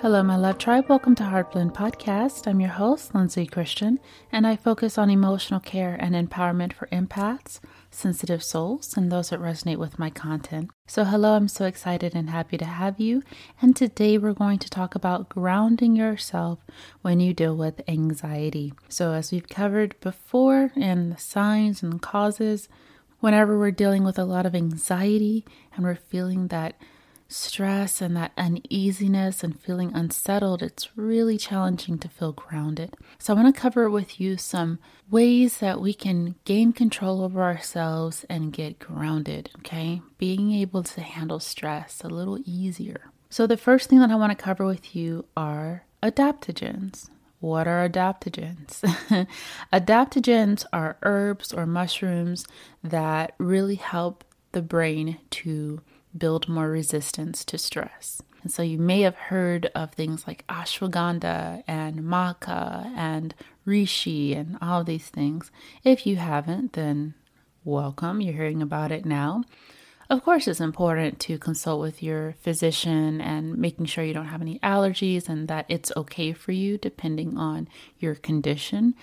Hello, my love tribe. Welcome to Heartblend Podcast. I'm your host, Lindsay Christian, and I focus on emotional care and empowerment for empaths, sensitive souls, and those that resonate with my content. So, hello, I'm so excited and happy to have you. And today we're going to talk about grounding yourself when you deal with anxiety. So, as we've covered before, and the signs and causes, whenever we're dealing with a lot of anxiety and we're feeling that stress and that uneasiness and feeling unsettled, it's really challenging to feel grounded. So, I want to cover with you some ways that we can gain control over ourselves and get grounded, okay? Being able to handle stress a little easier. So, the first thing that I want to cover with you are adaptogens. What are adaptogens? adaptogens are herbs or mushrooms that really help the brain to build more resistance to stress. And so you may have heard of things like ashwagandha and maca and reishi and all these things. If you haven't, then welcome. You're hearing about it now. Of course, it's important to consult with your physician and making sure you don't have any allergies and that it's okay for you depending on your condition.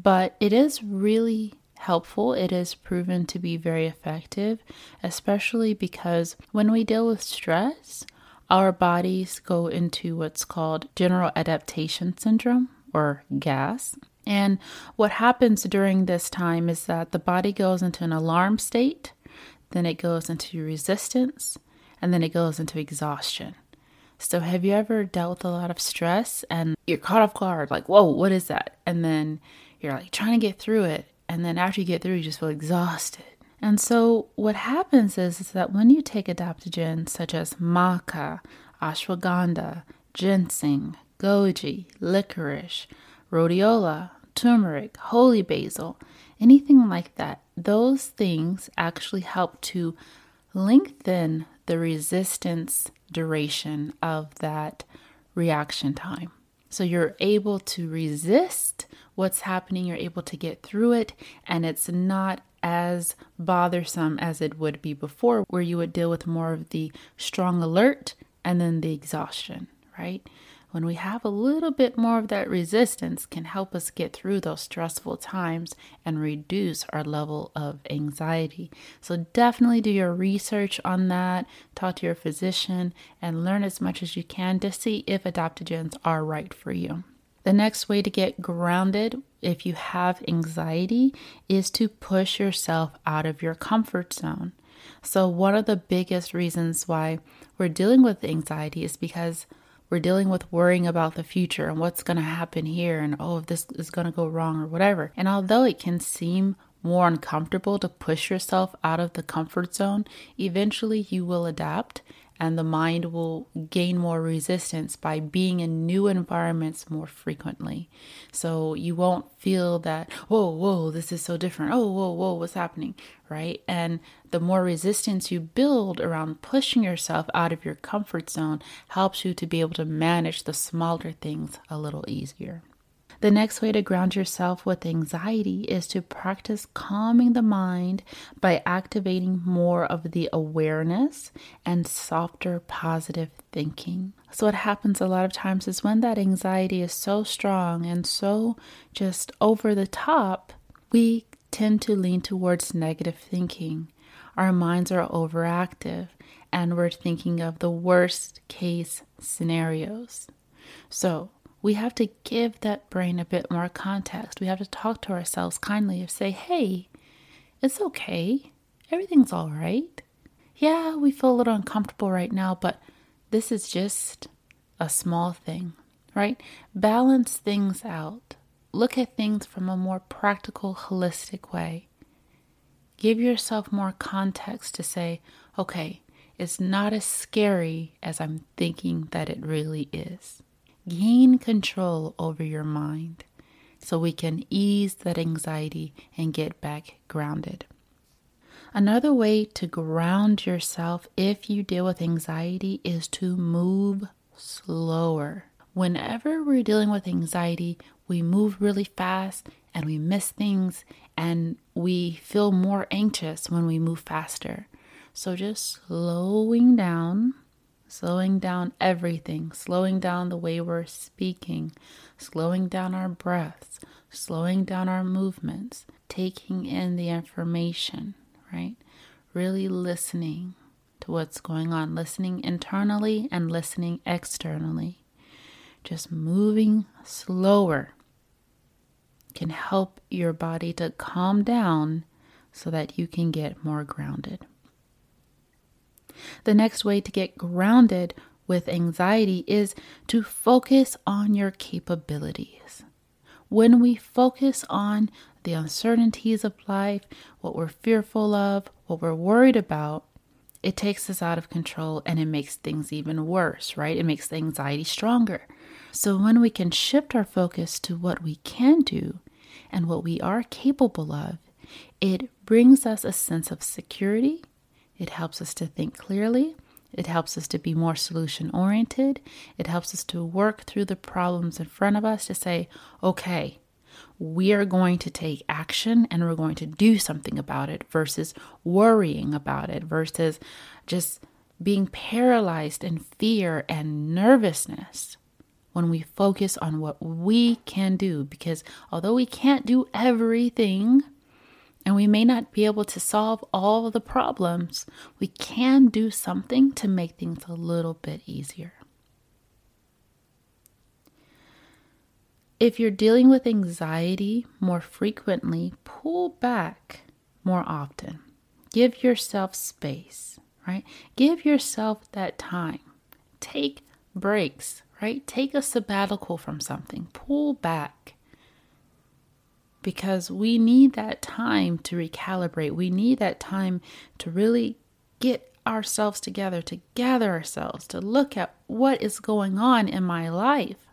But it is really helpful. It is proven to be very effective, especially because when we deal with stress, our bodies go into what's called general adaptation syndrome or GAS. And what happens during this time is that the body goes into an alarm state, then it goes into resistance, and then it goes into exhaustion. So, have you ever dealt with a lot of stress and you're caught off guard, like, whoa, what is that? And then you're like trying to get through it, and then after you get through, you just feel exhausted. And so, what happens is, is that when you take adaptogens such as maca, ashwagandha, ginseng, goji, licorice, rhodiola, turmeric, holy basil, anything like that, those things actually help to lengthen the resistance duration of that reaction time. So you're able to resist what's happening, you're able to get through it, and it's not as bothersome as it would be before, where you would deal with more of the strong alert and then the exhaustion, right? When we have a little bit more of that resistance can help us get through those stressful times and reduce our level of anxiety. So definitely do your research on that, talk to your physician and learn as much as you can to see if adaptogens are right for you. The next way to get grounded if you have anxiety is to push yourself out of your comfort zone. So, one of the biggest reasons why we're dealing with anxiety is because we're dealing with worrying about the future and what's going to happen here and oh, if this is going to go wrong or whatever. And although it can seem more uncomfortable to push yourself out of the comfort zone, eventually you will adapt and the mind will gain more resistance by being in new environments more frequently. So you won't feel that, whoa, whoa, this is so different. Oh, whoa, whoa, what's happening? Right. And the more resistance you build around pushing yourself out of your comfort zone helps you to be able to manage the smaller things a little easier. The next way to ground yourself with anxiety is to practice calming the mind by activating more of the awareness and softer positive thinking. So, what happens a lot of times is when that anxiety is so strong and so just over the top, we tend to lean towards negative thinking. Our minds are overactive and we're thinking of the worst case scenarios. So, we have to give that brain a bit more context. We have to talk to ourselves kindly and say, hey, it's okay. Everything's all right. Yeah, we feel a little uncomfortable right now, but this is just a small thing, right? Balance things out. Look at things from a more practical, holistic way. Give yourself more context to say, okay, is not as scary as I'm thinking that it really is. Gain control over your mind so we can ease that anxiety and get back grounded. Another way to ground yourself if you deal with anxiety is to move slower. Whenever we're dealing with anxiety, we move really fast and we miss things and we feel more anxious when we move faster. So just slowing down, slowing down everything, slowing down the way we're speaking, slowing down our breaths, slowing down our movements, taking in the information, right? Really listening to what's going on, listening internally and listening externally. Just moving slower can help your body to calm down so that you can get more grounded. The next way to get grounded with anxiety is to focus on your capabilities. When we focus on the uncertainties of life, what we're fearful of, what we're worried about, it takes us out of control and it makes things even worse, right? It makes the anxiety stronger. So, when we can shift our focus to what we can do and what we are capable of, it brings us a sense of security. It helps us to think clearly. It helps us to be more solution oriented. It helps us to work through the problems in front of us to say, okay, we are going to take action and we're going to do something about it versus worrying about it versus just being paralyzed in fear and nervousness when we focus on what we can do. Because although we can't do everything, and we may not be able to solve all the problems, we can do something to make things a little bit easier. If you're dealing with anxiety more frequently, pull back more often. Give yourself space, right? Give yourself that time. Take breaks, right? Take a sabbatical from something. Pull back. Because we need that time to recalibrate. We need that time to really get ourselves together, to gather ourselves, to look at what is going on in my life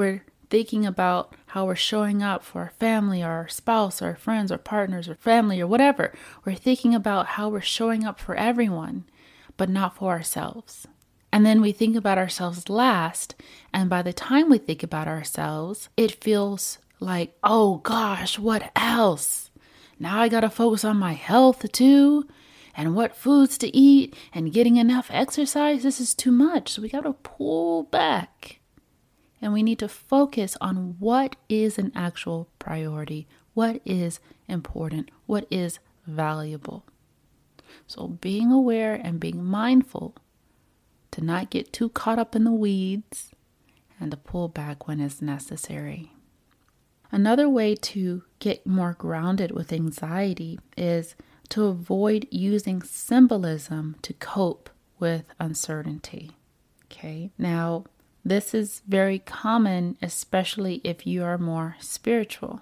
we're thinking about how we're showing up for our family or our spouse or our friends or partners or family or whatever. We're thinking about how we're showing up for everyone, but not for ourselves. And then we think about ourselves last. And by the time we think about ourselves, it feels like, oh gosh, what else? Now I got to focus on my health too and what foods to eat and getting enough exercise. This is too much. So we got to pull back and we need to focus on what is an actual priority, what is important, what is valuable. So, being aware and being mindful to not get too caught up in the weeds and to pull back when it's necessary. Another way to get more grounded with anxiety is to avoid using symbolism to cope with uncertainty. Okay, now this is very common, especially if you are more spiritual.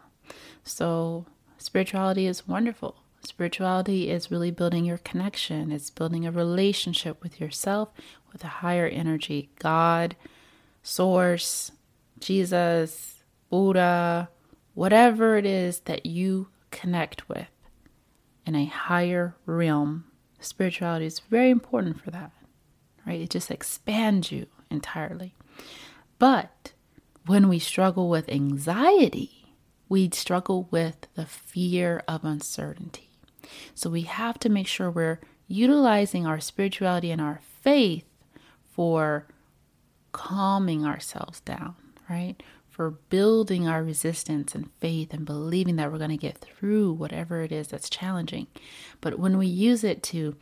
So, spirituality is wonderful. Spirituality is really building your connection, it's building a relationship with yourself, with a higher energy God, Source, Jesus, Buddha, whatever it is that you connect with in a higher realm. Spirituality is very important for that, right? It just expands you entirely. But when we struggle with anxiety, we struggle with the fear of uncertainty. So we have to make sure we're utilizing our spirituality and our faith for calming ourselves down, right? For building our resistance and faith and believing that we're going to get through whatever it is that's challenging. But when we use it to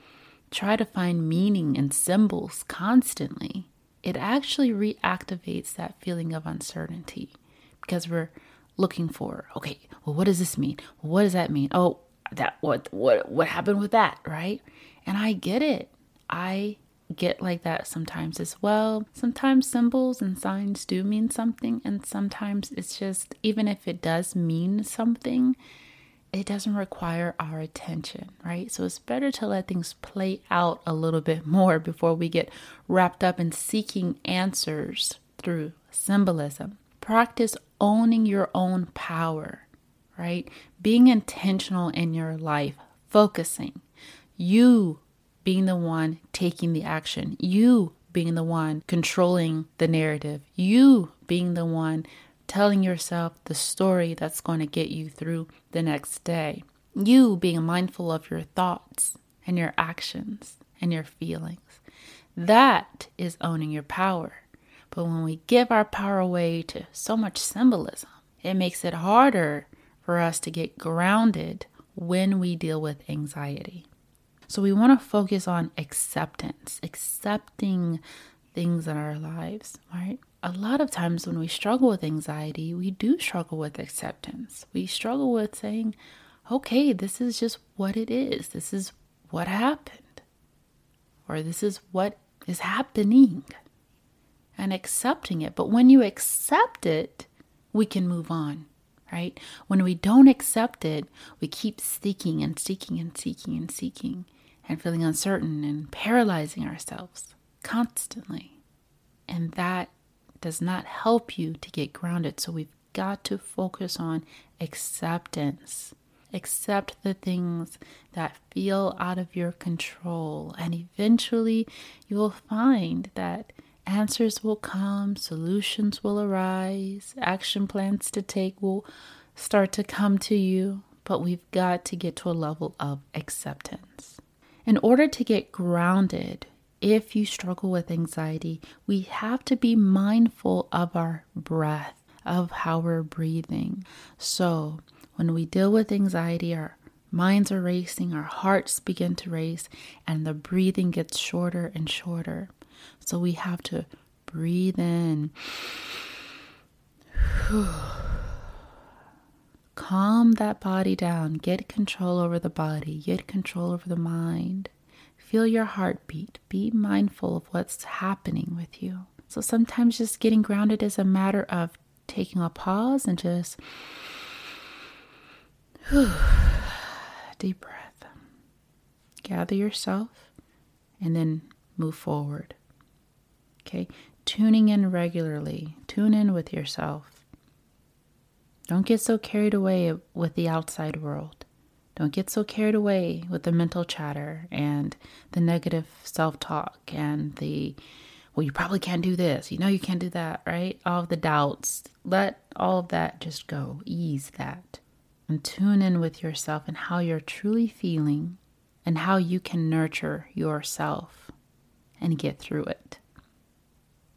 try to find meaning and symbols constantly, it actually reactivates that feeling of uncertainty because we're looking for okay well what does this mean? What does that mean? Oh that what what what happened with that right? And i get it. I get like that sometimes as well sometimes symbols and signs do mean something and sometimes it's just even if it does mean something it doesn't require our attention, right? So it's better to let things play out a little bit more before we get wrapped up in seeking answers through symbolism. Practice owning your own power, right? Being intentional in your life, focusing. You being the one taking the action, you being the one controlling the narrative, you being the one telling yourself the story that's going to get you through the next day. You being mindful of your thoughts and your actions and your feelings. That is owning your power. But when we give our power away to so much symbolism, it makes it harder for us to get grounded when we deal with anxiety. So we want to focus on acceptance, accepting things in our lives, right? A lot of times when we struggle with anxiety, we do struggle with acceptance. We struggle with saying, okay, this is just what it is. This is what happened. Or this is what is happening. And accepting it. But when you accept it, we can move on right? When we don't accept it, we keep seeking and seeking and seeking and seeking and feeling uncertain and paralyzing ourselves constantly. And that does not help you to get grounded. So we've got to focus on acceptance. Accept the things that feel out of your control, and eventually you will find that answers will come, solutions will arise, action plans to take will start to come to you. But we've got to get to a level of acceptance. In order to get grounded, if you struggle with anxiety, we have to be mindful of our breath, of how we're breathing. So, when we deal with anxiety, our minds are racing, our hearts begin to race, and the breathing gets shorter and shorter. So, we have to breathe in. Calm that body down. Get control over the body. Get control over the mind. Feel your heartbeat. Be mindful of what's happening with you. So sometimes just getting grounded is a matter of taking a pause and just deep breath. Gather yourself and then move forward. Okay? Tuning in regularly. Tune in with yourself. Don't get so carried away with the outside world. Don't get so carried away with the mental chatter and the negative self talk and the, well, you probably can't do this. You know, you can't do that, right? All of the doubts. Let all of that just go. Ease that. And tune in with yourself and how you're truly feeling and how you can nurture yourself and get through it.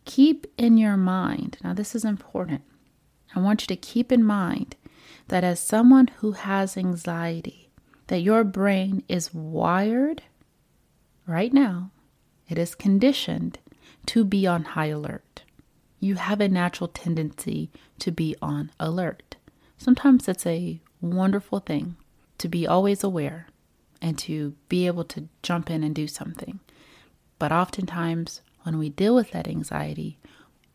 Keep in your mind, now, this is important I want you to keep in mind that as someone who has anxiety, that your brain is wired right now, it is conditioned to be on high alert. You have a natural tendency to be on alert. Sometimes it's a wonderful thing to be always aware and to be able to jump in and do something. But oftentimes, when we deal with that anxiety,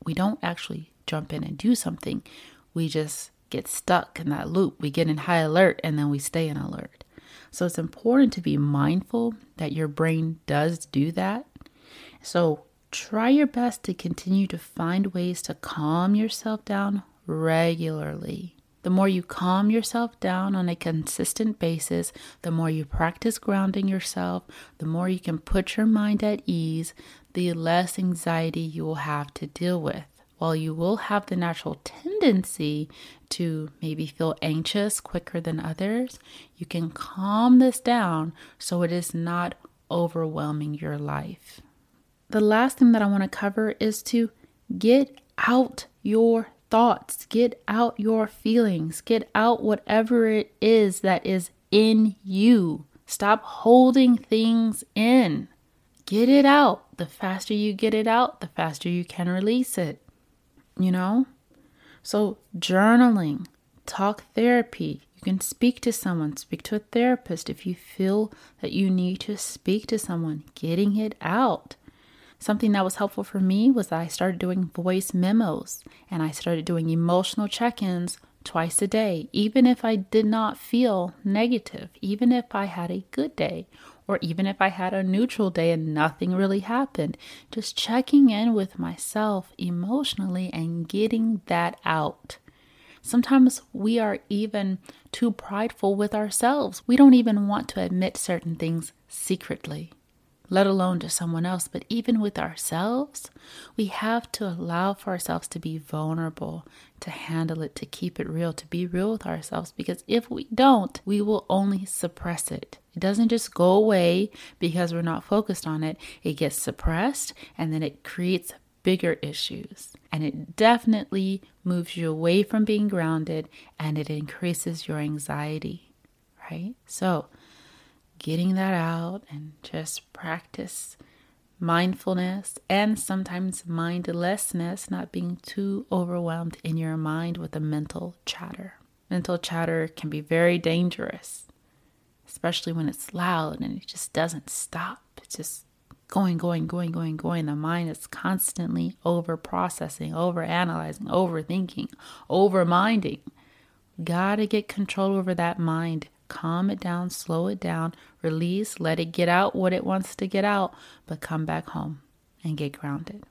we don't actually jump in and do something. We just get stuck in that loop. We get in high alert and then we stay in alert. So it's important to be mindful that your brain does do that. So try your best to continue to find ways to calm yourself down regularly. The more you calm yourself down on a consistent basis, the more you practice grounding yourself, the more you can put your mind at ease, the less anxiety you will have to deal with while you will have the natural tendency to maybe feel anxious quicker than others, you can calm this down so it is not overwhelming your life. The last thing that I want to cover is to get out your thoughts, get out your feelings, get out whatever it is that is in you. Stop holding things in. Get it out. The faster you get it out, the faster you can release it you know? So, journaling, talk therapy, you can speak to someone, speak to a therapist if you feel that you need to speak to someone, getting it out. Something that was helpful for me was that I started doing voice memos and I started doing emotional check ins twice a day, even if I did not feel negative, even if I had a good day, or even if I had a neutral day and nothing really happened. Just checking in with myself emotionally and getting that out. Sometimes we are even too prideful with ourselves. We don't even want to admit certain things secretly let alone to someone else, but even with ourselves, we have to allow for ourselves to be vulnerable, to handle it, to keep it real, to be real with ourselves. Because if we don't, we will only suppress it. It doesn't just go away because we're not focused on it, it gets suppressed and then it creates bigger issues. And it definitely moves you away from being grounded and it increases your anxiety, right? So, getting that out and just practice mindfulness and sometimes mindlessness, not being too overwhelmed in your mind with the mental chatter. Mental chatter can be very dangerous, especially when it's loud and it just doesn't stop. It's just going, going, going, going, going. The mind is constantly over processing, over analyzing, overthinking, over minding. Gotta get control over that mind calm it down, slow it down, release, let it get out what it wants to get out, but come back home and get grounded.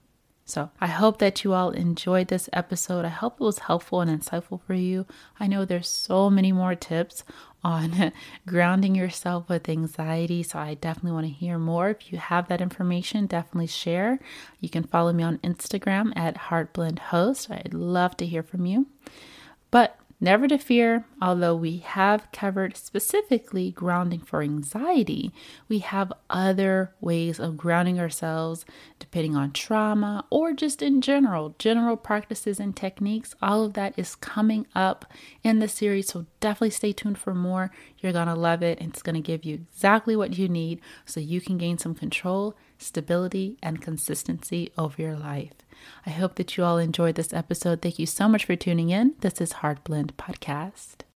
So, I hope that you all enjoyed this episode. I hope it was helpful and insightful for you. I know there's so many more tips on grounding yourself with anxiety, so I definitely want to hear more. If you have that information, definitely share. You can follow me on Instagram at HeartBlendHost. I'd love to hear from you. But Never to fear, although we have covered specifically grounding for anxiety, we have other ways of grounding ourselves depending on trauma or just in general, general practices and techniques. All of that is coming up in the series, so definitely stay tuned for more. You're going to love it, it's going to give you exactly what you need so you can gain some control, stability, and consistency over your life. I hope that you all enjoyed this episode. Thank you so much for tuning in. This is Heart Blend Podcast.